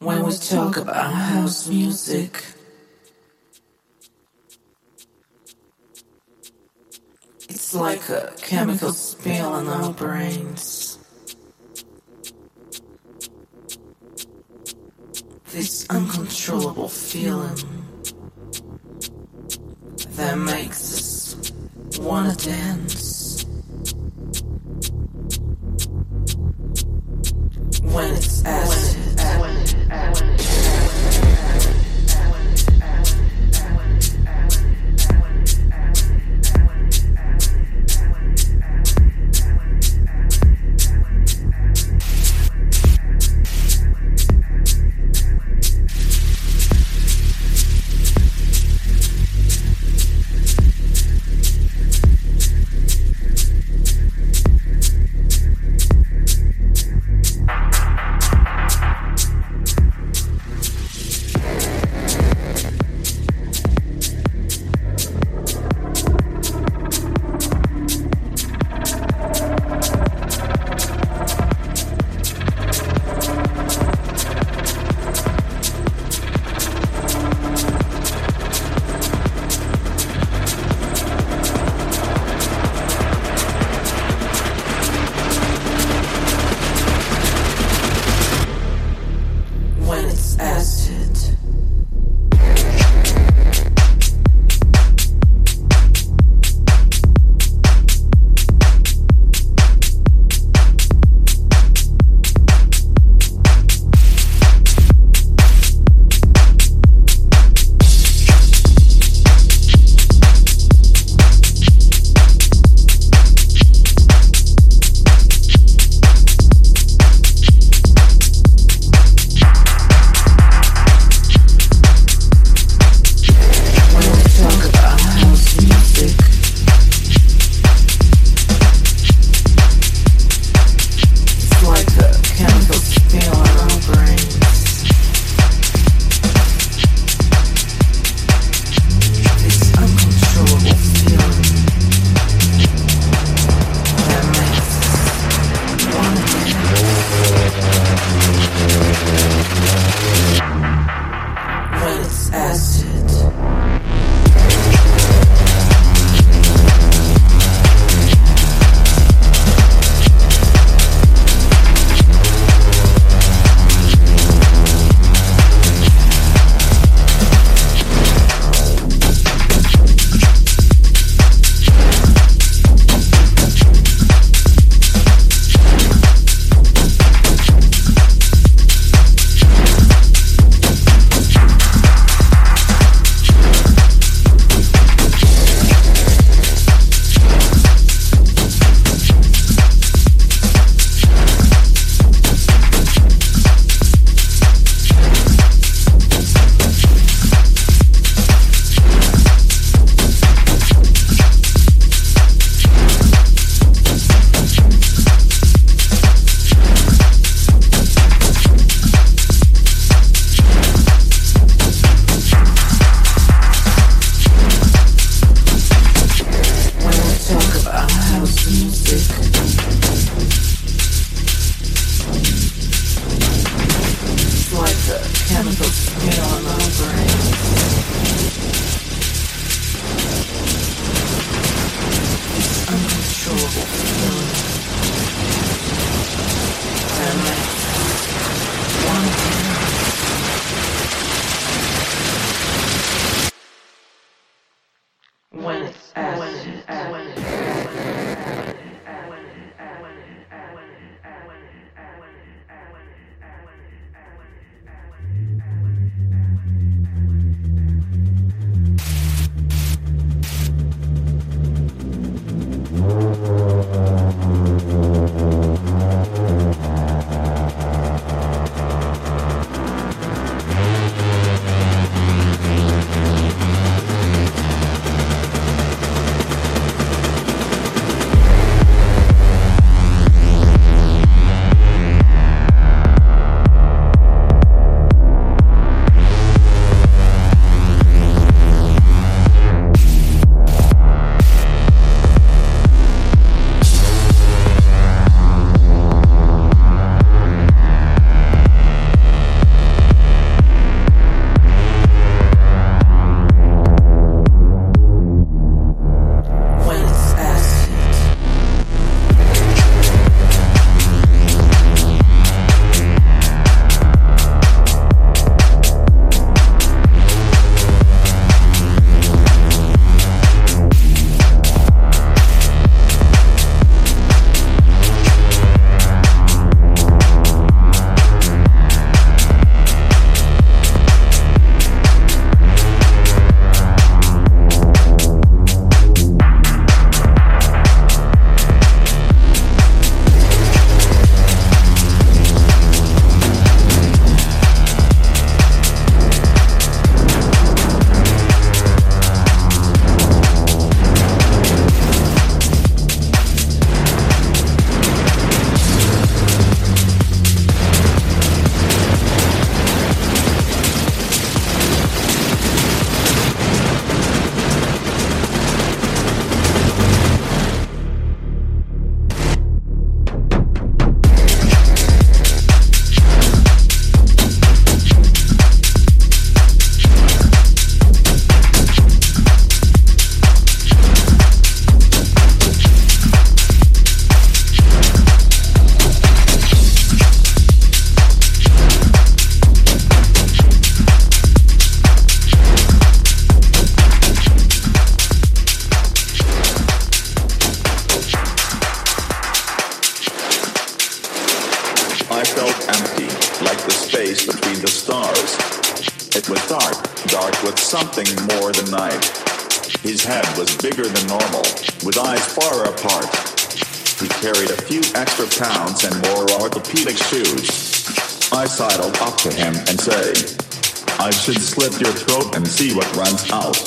When we talk about house music, it's like a chemical spill in our brains. This uncontrollable feeling that makes us wanna dance. When it's asked. Sidled up to him and say, I should slit your throat and see what runs out.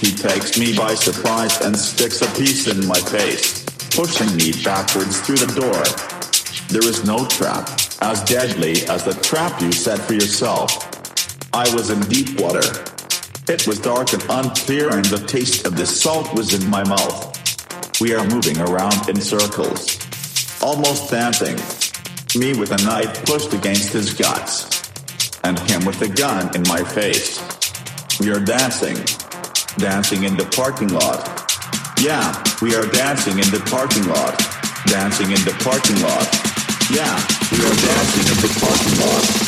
He takes me by surprise and sticks a piece in my face, pushing me backwards through the door. There is no trap as deadly as the trap you set for yourself. I was in deep water. It was dark and unclear, and the taste of the salt was in my mouth. We are moving around in circles, almost dancing. Me with a knife pushed against his guts, and him with a gun in my face. We are dancing, dancing in the parking lot. Yeah, we are dancing in the parking lot, dancing in the parking lot. Yeah, we are dancing in the parking lot.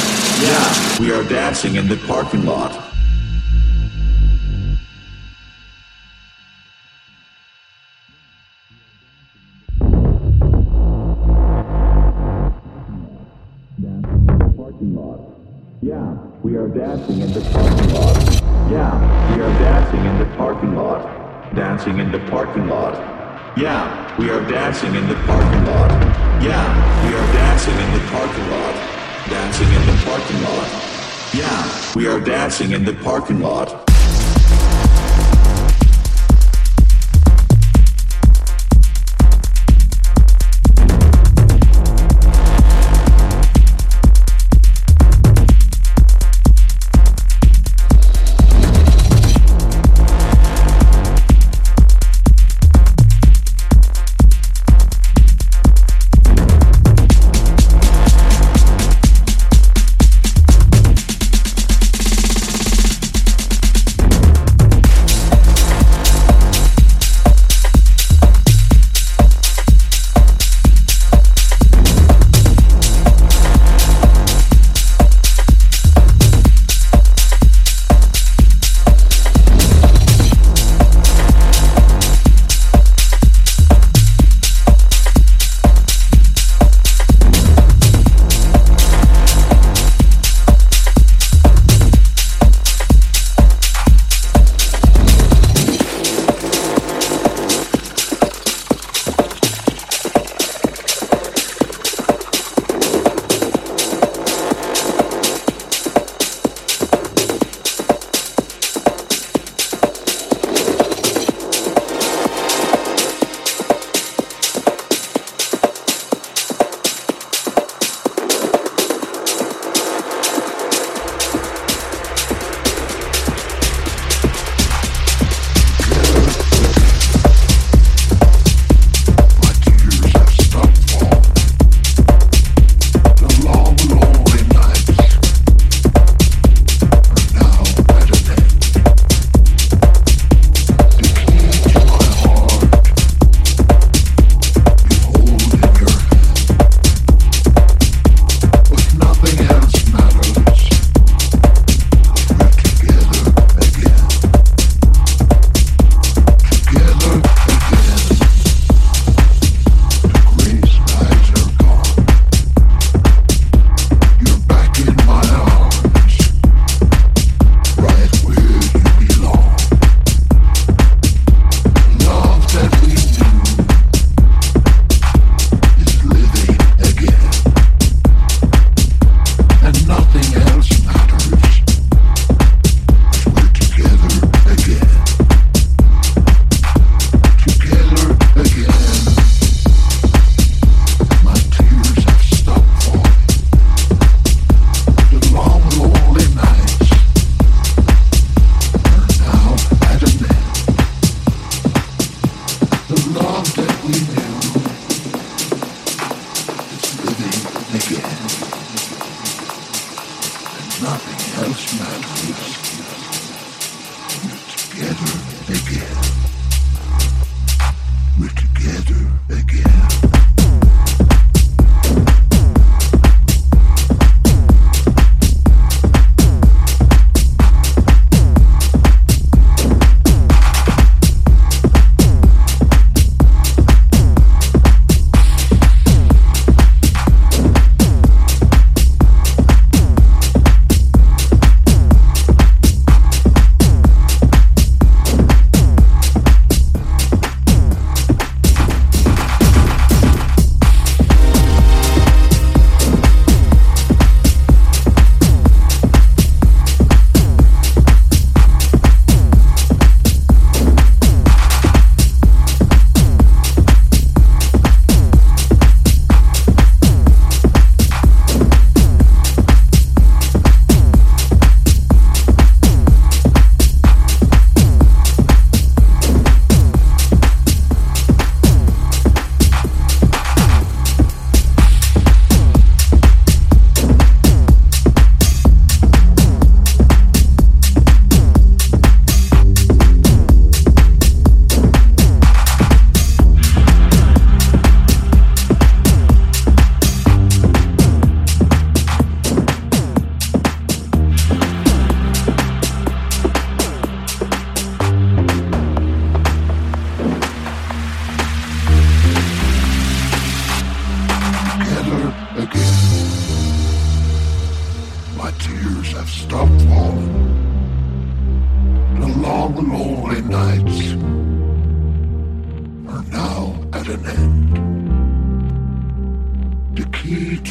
Yeah, we are dancing in the parking lot. Yeah, we are dancing in the parking lot. Yeah, we are dancing in the parking lot. Dancing in the parking lot. Yeah, we are dancing in the parking lot. Yeah, we are dancing in the parking lot what's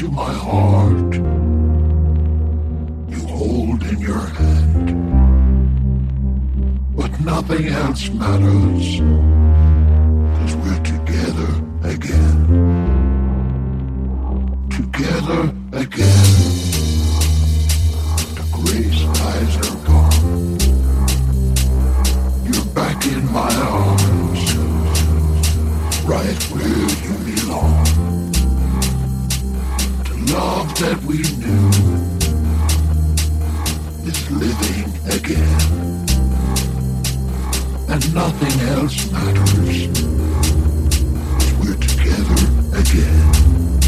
to my heart. You hold in your hand. But nothing else matters. Cause we're together again. Together again. The grace. that we knew is living again. And nothing else matters. We're together again.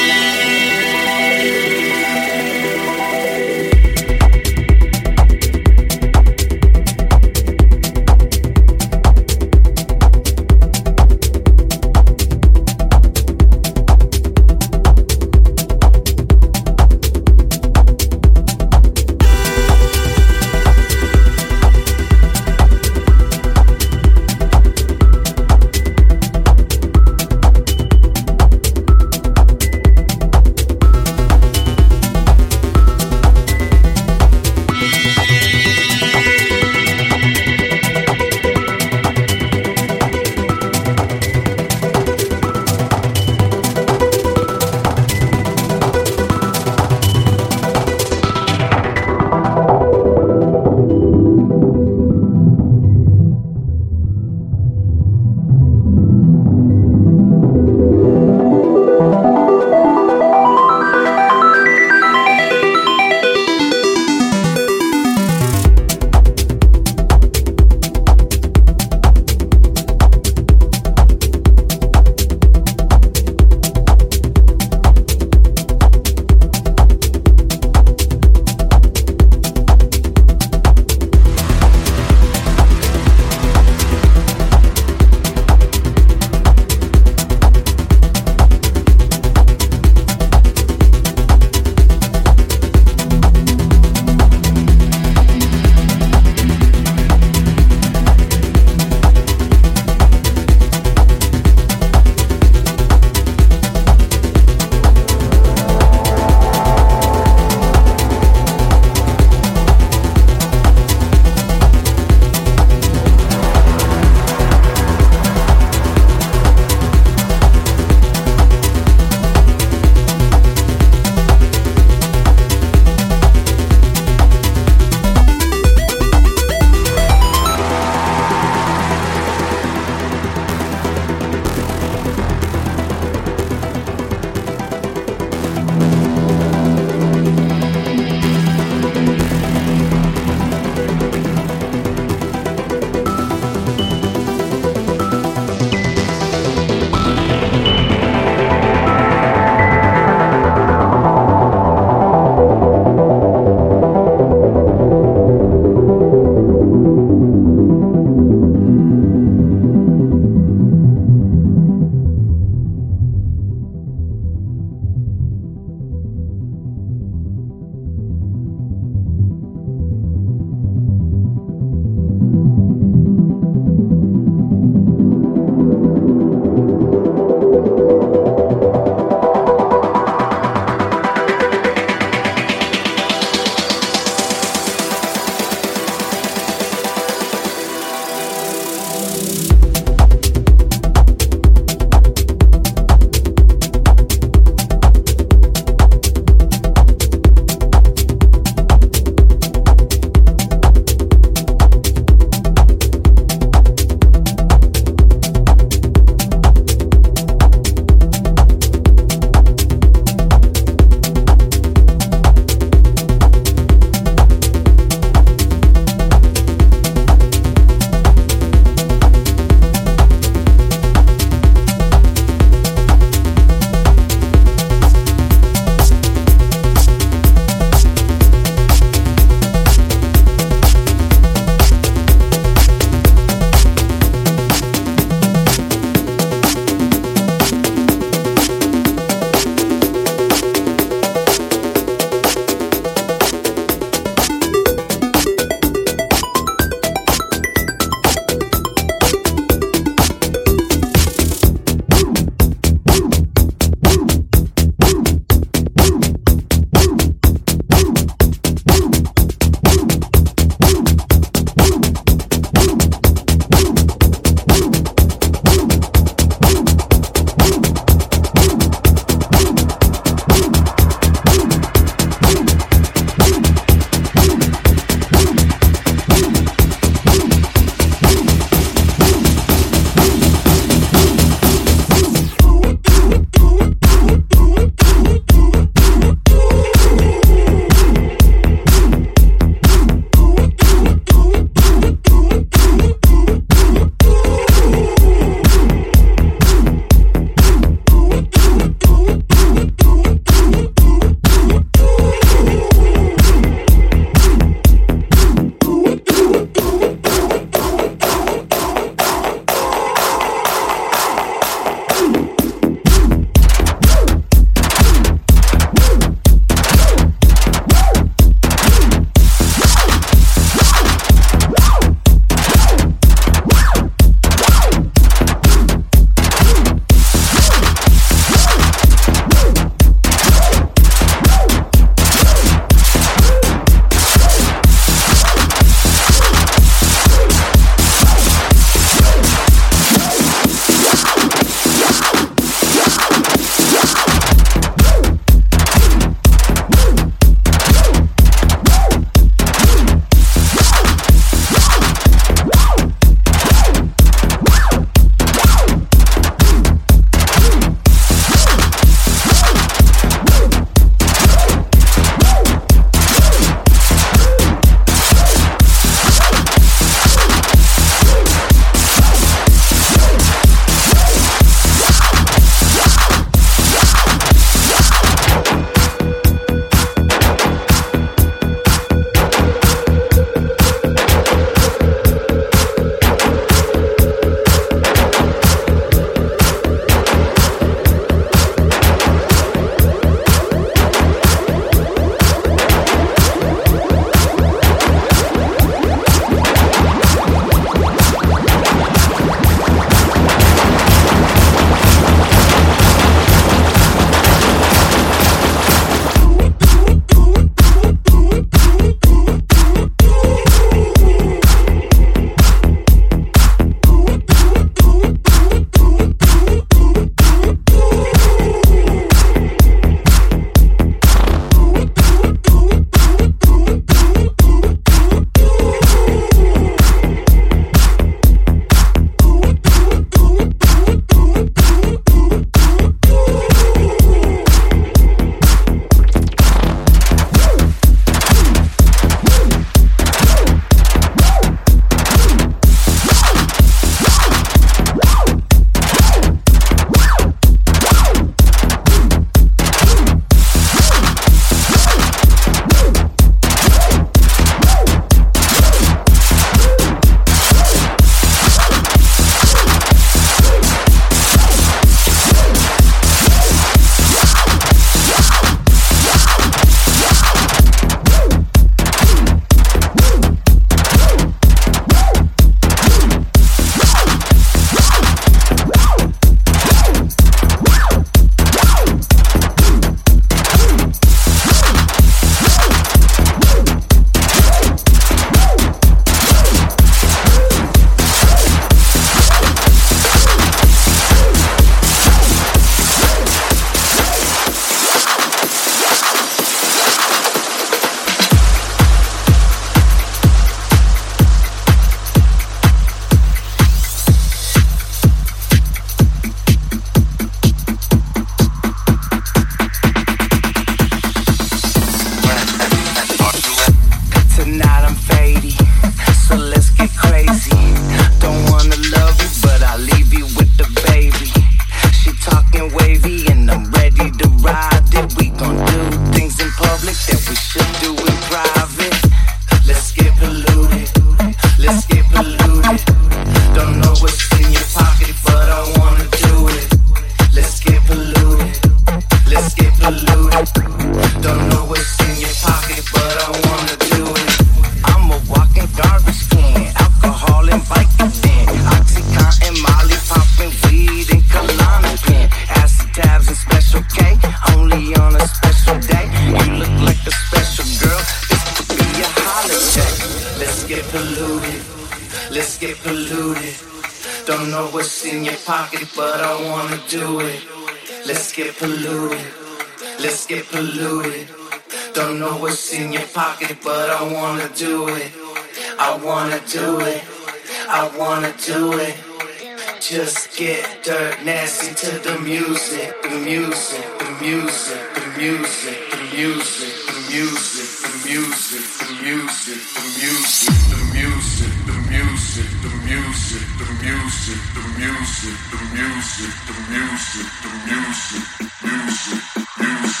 Just get dirt nasty to the music, the music, the music, the music, the music, the music, the music, the music, the music, the music, the music, the music, the music, the music, the music, the music, the music, music, music, music.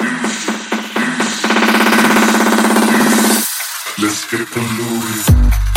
Music Let's get polluted.